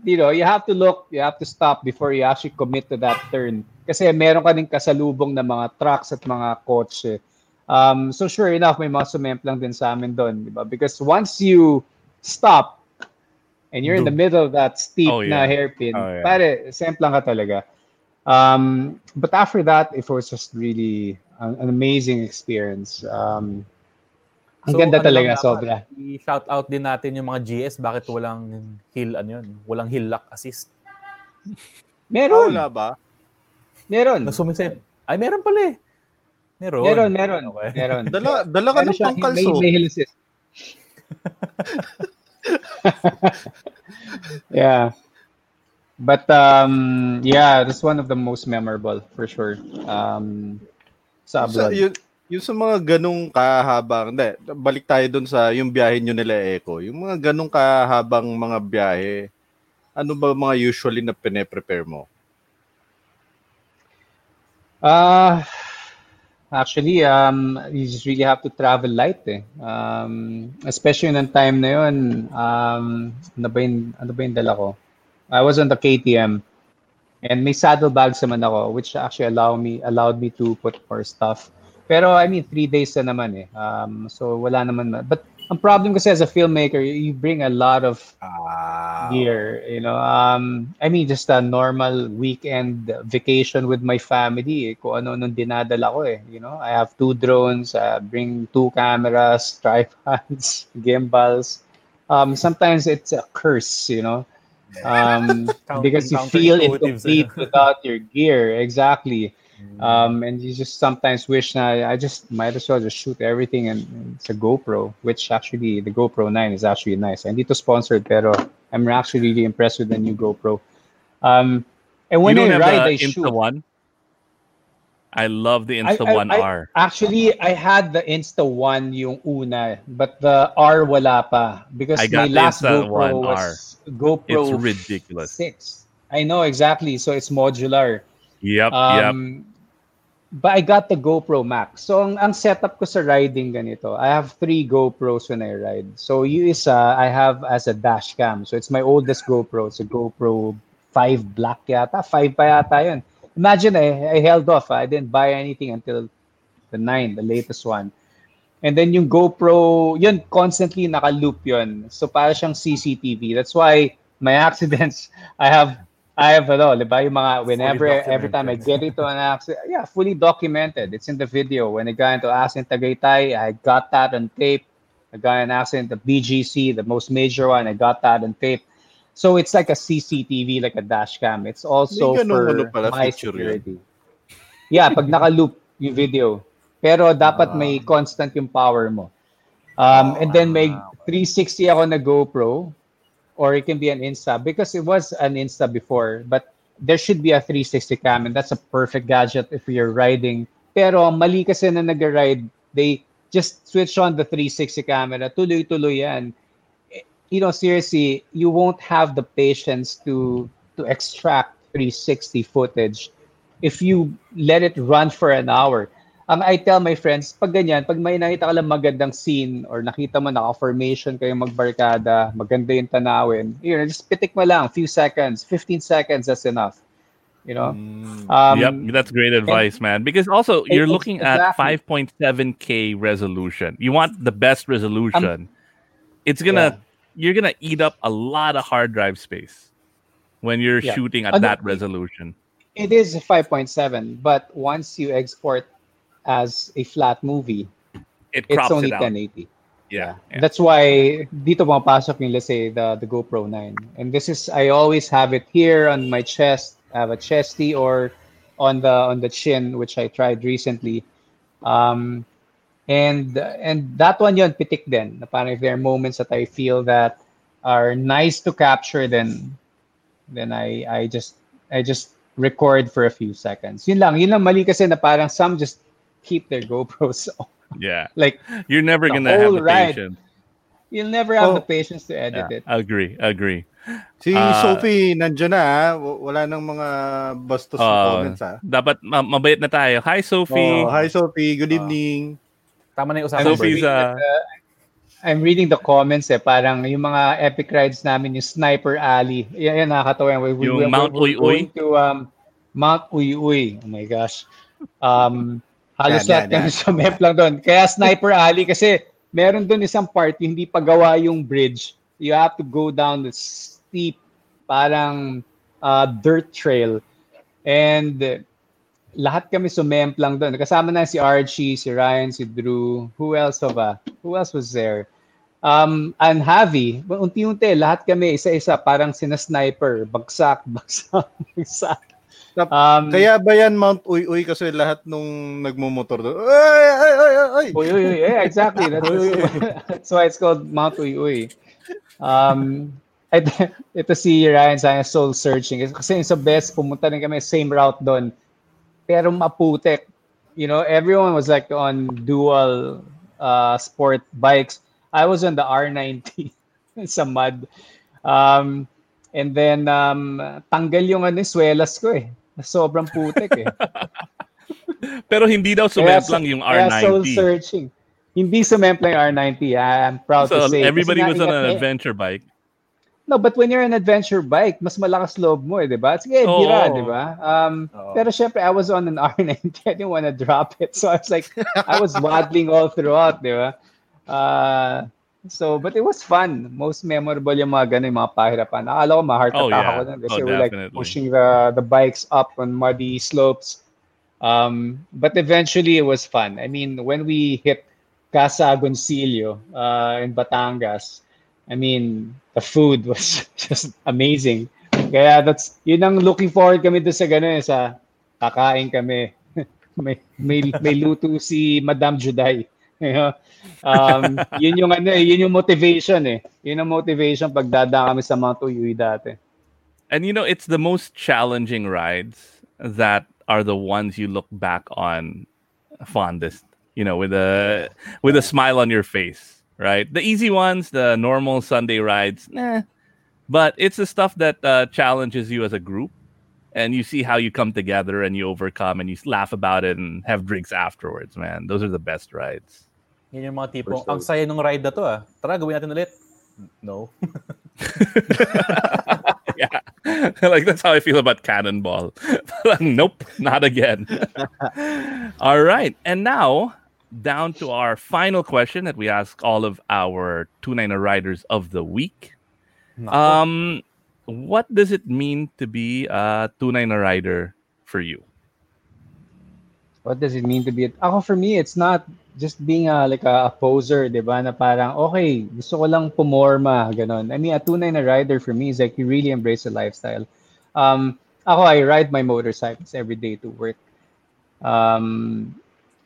you know, you have to look, you have to stop before you actually commit to that turn. Kasi meron ka din kasalubong na mga trucks at mga kotse. Um, so sure enough, may mga sumemplang din sa amin doon, di ba? Because once you stop and you're in the middle of that steep Oh, na yeah. hairpin, Oh, yeah. pare, semplang ka talaga. Um, but after that, it was just really an, an amazing experience. Um, ang ganda ano talaga, sobra. I-shout out din natin yung mga GS, bakit walang hill, ano yun, walang hill lock assist. Ah, Meron, wala ba? Meron. Nasumisip. Ay, meron pala eh. Meron. Meron, meron. Okay. Meron. Dala, dala ka ng pangkalso. May, may assist. yeah. But um yeah, that's one of the most memorable for sure. Um sa abroad. yun, yung sa mga ganong kahabang, hindi, balik tayo dun sa yung biyahe nyo nila Echo. Yung mga ganong kahabang mga biyahe, ano ba mga usually na pine-prepare mo? Uh actually um you just really have to travel light eh. Um especially ng time na yun, um ano ba yung, ano ba yung dala ko? I was on the KTM and may saddlebags naman ako which actually allow me allowed me to put more stuff. Pero I mean, three days na naman eh. Um, so wala naman. na- But ang problem kasi as a filmmaker, you bring a lot of Ah, gear, you know. Um, I mean, just a normal weekend vacation with my family. Eh, kung ano nung dinadala ko eh, you know. I have two drones, I bring two cameras, tripods, gimbals. Um, sometimes it's a curse, you know. Um, because you feel intuitives, eh. incomplete without your gear. Exactly. Um, and you just sometimes wish na I just might as well just shoot everything and, and it's a GoPro, which actually the GoPro 9 is actually nice. I need to sponsor it, pero I'm actually really impressed with the new GoPro. Um, and when you don't I ride, I the shoot. One. I love the Insta I- One I- R. Actually, I had the Insta One yung una, but the R wala pa because I my the last Insta GoPro One was GoPro It's ridiculous. six. I know exactly, so it's modular. Yep, yep. But I got the GoPro Max. So ang, ang setup ko sa riding ganito, I have three GoPros when I ride. So yung isa, I have as a dash cam. So it's my oldest GoPro. It's a GoPro 5 Black yata. 5 pa yata yun. Imagine I, I held off. I didn't buy anything until the 9, the latest one. And then yung GoPro, yun, constantly naka-loop yun. So para siyang CCTV. That's why my accidents, I have, I have, ano, di ba, yung mga, whenever, every time I get into an accident, yeah, fully documented. It's in the video. When I got into accident Tagaytay, I got that on tape. I got in an accident at BGC, the most major one, I got that on tape. So it's like a CCTV, like a dash cam. It's also for ano pala, my feature yun. security. Yeah, pag naka-loop yung video. Pero dapat may constant yung power mo. Um, and then may 360 ako na GoPro or it can be an Insta because it was an Insta before, but there should be a 360 cam and that's a perfect gadget if you're riding. Pero mali kasi na nag-ride, they just switch on the 360 camera, tuloy-tuloy yan. You know, seriously, you won't have the patience to to extract 360 footage if you let it run for an hour. Ang I tell my friends, pag ganyan, pag may nakita ka lang magandang scene or nakita mo naka-formation kayo magbarkada, maganda yung tanawin, you know, just pitik mo lang, few seconds, 15 seconds, that's enough. You know? Um, yep, that's great advice, man. Because also you're looking at exactly. 5.7k resolution. You want the best resolution. it's gonna you're gonna eat up a lot of hard drive space when you're Yeah. shooting at Ano- that resolution. It is 5.7, but once you export as a flat movie, It it's only it out. 1080. Yeah, yeah. That's why dito pumapasok yung let's say the the GoPro 9. And this is I always have it here on my chest. I have a chesty or on the on the chin which I tried recently. Um and and that one yun pitik din. Na parang if there are moments that I feel that are nice to capture, then then I I just I just record for a few seconds. Yun lang, yun lang mali kasi na parang some just keep their GoPros on. Yeah. Like You're never gonna have the ride. patience. you'll never have Oh. the patience to edit Yeah. it. Agree, agree. Si Ah. Sophie, nandiyan na ha. Wala nang mga bastos na Oh, comments ha. Dapat ma- mabait na tayo. Hi, Sophie. Oh, hi Sophie, good Ah. evening. Tama na yung usapan. I'm Sophie's, reading, uh, the- I'm reading the comments eh, parang yung mga epic rides namin, yung Sniper Alley. Yan, yan nakakatawa. yan. We, we, Yung we, Mount we're Uy Uy? going to um, Mount Uy Uy. Oh my gosh. Um, halos Yan, lahat yan, kami sumep lang doon. Kaya Sniper Alley kasi meron doon isang part hindi pa gawa yung bridge. You have to go down the steep parang uh, dirt trail. And lahat kami sumemp lang doon. Kasama na si Archie, si Ryan, si Drew. Who else pa ba? Who else was there? Um, and Javi. Unti-unti, lahat kami, isa-isa, parang sina-sniper. Bagsak, bagsak, bagsak. Um, Kaya ba yan Mount Uy Uy kasi lahat nung nagmumotor doon. Ay, ay, ay, ay. Uy, uy, uy. Yeah, exactly. That's, that's why it's called Mount Uy Uy. Um, ito, ito si Ryan sa soul searching. Kasi sa best, pumunta rin kami same route doon. Pero maputek. You know, everyone was like on dual uh, sport bikes. I was on the R90 sa mud. Um, and then, um, tanggal yung ano, swelas ko eh. Sobrang putek eh. Pero hindi daw sumemp lang yung Kaya soul R90. searching. Hindi sumemp lang yung R90. I'm proud So to say. Everybody was on an eh. adventure bike. No, but when you're an adventure bike, mas malakas loob mo eh, di ba? Sige, Oo. bira, di ba? Um, Oo. pero syempre, I was on an R90. I didn't want to drop it. So I was like, I was waddling all throughout, di ba? Uh, so, but it was fun. Most memorable yung mga ganun, yung mga pahirapan. Akala ko ma-heart Oh, attack yeah. ako dun kasi Oh, we're like pushing the, the bikes up on muddy slopes. Um, but eventually it was fun. I mean, when we hit Casa Agoncillo uh, in Batangas, I mean, the food was just amazing. Kaya that's, yun ang looking forward kami doon sa gano'n, eh, sa kakain kami. may, may, may luto si Madam Juday. Um, yun yung ano eh, yun yung motivation eh. Yun ang motivation pag dadaan kami sa Mount Uy Uy dati. And you know, it's the most challenging rides that are the ones you look back on fondest. You know, with a with a smile on your face, right? The easy ones, the normal Sunday rides, nah. But it's the stuff that uh, challenges you as a group, and you see how you come together and you overcome, and you laugh about it and have drinks afterwards. Man, those are the best rides. Yan yung mga tipong, ang saya nung ride na to ah. Tara, gawin natin ulit. No. yeah. like that's how I feel about Cannonball. nope, not again. all right. And now down to our final question that we ask all of our tunay na riders of the week. Nako. Um what does it mean to be a tunay na rider for you? What does it mean to be? a... Ako for me, it's not just being a, like a, poser, di ba? Na parang, okay, gusto ko lang pumorma, ganon. I mean, a tunay na rider for me is like you really embrace the lifestyle. Um, ako, I ride my motorcycles every day to work. Um,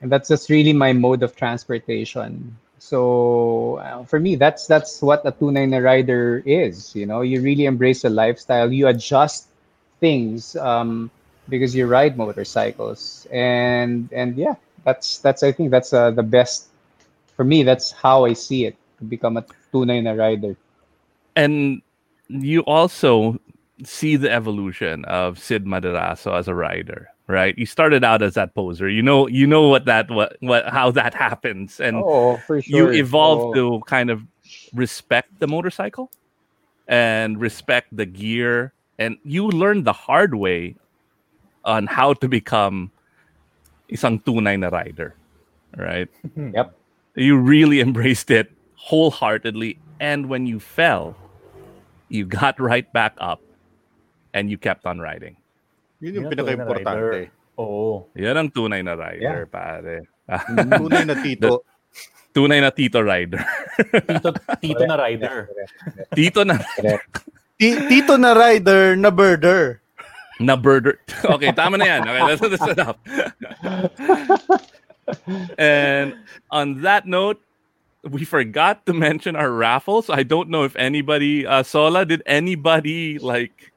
and that's just really my mode of transportation. So uh, for me, that's that's what a tunay na rider is. You know, you really embrace the lifestyle. You adjust things. Um, because you ride motorcycles and and yeah that's that's i think that's uh, the best for me that's how i see it to become a tunay na rider And you also see the evolution of Sid Maderazo as a rider, right? You started out as that poser. You know, you know what that what what how that happens, and oh for you sure evolve Oh. to kind of respect the motorcycle and respect the gear, and you learn the hard way on how to become isang tunay na rider, right? Mm-hmm. yep you really embraced it wholeheartedly. And when you fell, you got right back up and you kept on riding. Yun yung Yun ang tunay na pinaka-importante. rider. Oo. Yan ang tunay na rider, pare. Mm-hmm. Tunay na tito. tunay na tito rider. Tito, tito na rider. tito na tito na rider na birder. Na birder. Okay, tama na yan. Okay, that's, that's enough. and on that note, we forgot to mention our raffle. So I don't know if anybody, uh, Sola, did anybody like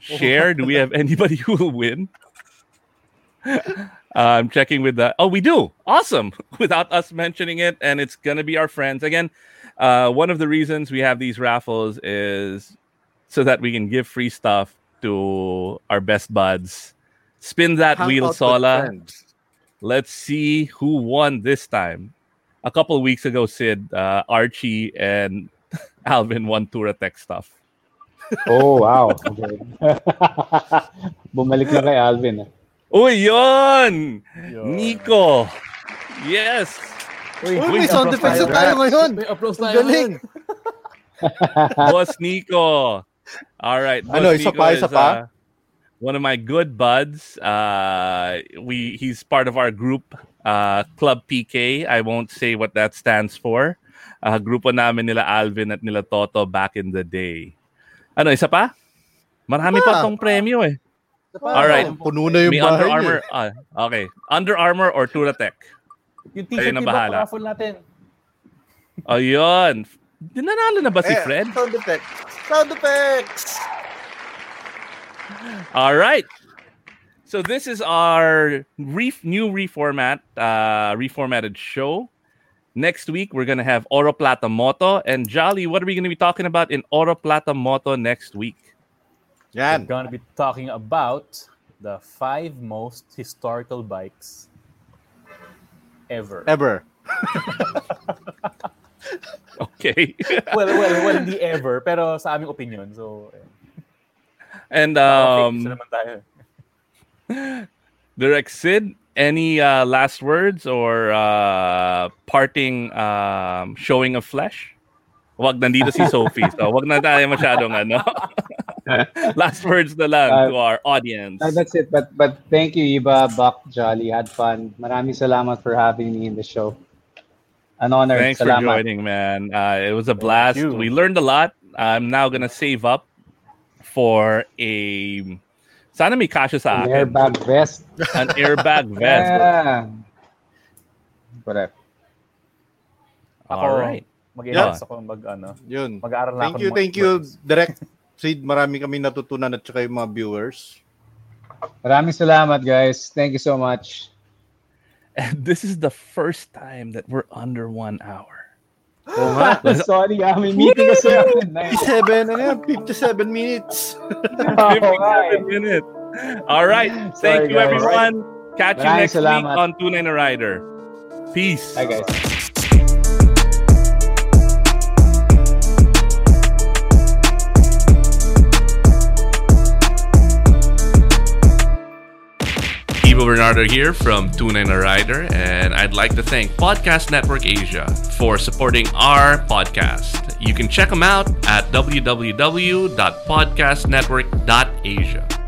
share? Do we have anybody who will win? Uh, I'm checking with the. Oh, we do. Awesome. Without us mentioning it, and it's gonna be our friends again. Uh, one of the reasons we have these raffles is so that we can give free stuff to our best buds. Spin that Hang wheel, Sola. friends. Let's see who won this time. A couple of weeks ago, Sid, uh, Archie, and Alvin won Touratech stuff. Oh, wow. Okay. Bumalik na kay Alvin. ah. Uy, yun! Yun. Nico! Yes! Uy, may sound effects na tayo ngayon. May applause Ang tayo galing. Boss Nico. All right. Boss Ano, isa pa, isa is, pa? uh, one of my good buds. Uh, we he's part of our group, uh, Club PK. I won't say what that stands for. Uh, grupo namin nila Alvin at nila Toto back in the day. Ano, isa pa? Marami pa Ah. tong premyo eh. All right. Puno na yung May Under niya. Armour. ah, okay. Under Armour or Touratech? Yung Kayo t-shirt na bahala. raffle natin. Ayun. Dinanalo na ba si Eh, Fred? Sound effects. Sound effects. All right. So this is our re- new reformat, uh, reformatted show. Next week we're gonna have Oro Plata Moto and Jolly. What are we gonna be talking about in Oro Plata Moto next week? Yeah, we're gonna be talking about the five most historical bikes ever. Ever. Okay. well, well, well, hindi ever, pero sa aming opinion. So, eh, and um, fake naman tayo. Direk Sid, any uh, last words or uh, parting um, showing of flesh? Wag nandito si Sophie. So wag na tayo masyadong ano. last words na lang Uh, to our audience. Uh, that's it. But but thank you, Ibba, Buck, Jolly. Had fun. Maraming salamat for having me in the show. An honor. Thanks for joining, man. Uh, it was a blast. We learned a lot. I'm now gonna save up for a sana may kasha sa An akin. airbag vest. An airbag vest. Yeah. Whatever. Ako, All right. mag-enhance ako mag, ano, Yun. mag-aaral na ako. Thank you, thank you, words. Direk. Sid, marami kami natutunan at saka yung mga viewers. Maraming salamat, guys. Thank you so much. And this is the first time that we're under one hour. Oo nga. Sorry, ah, may meeting kasi ako. Nice. 57, ano yan? 57 minutes. Oo nga eh. 57 minutes. All right. Thank Sorry, you, guys. everyone. Catch you Maraming next week salamat. on Tunay na Rider. Peace. Hi, guys. Bernardo here from Tunay na Rider, and I'd like to thank Podcast Network Asia for supporting our podcast. You can check them out at www.podcastnetwork.asia.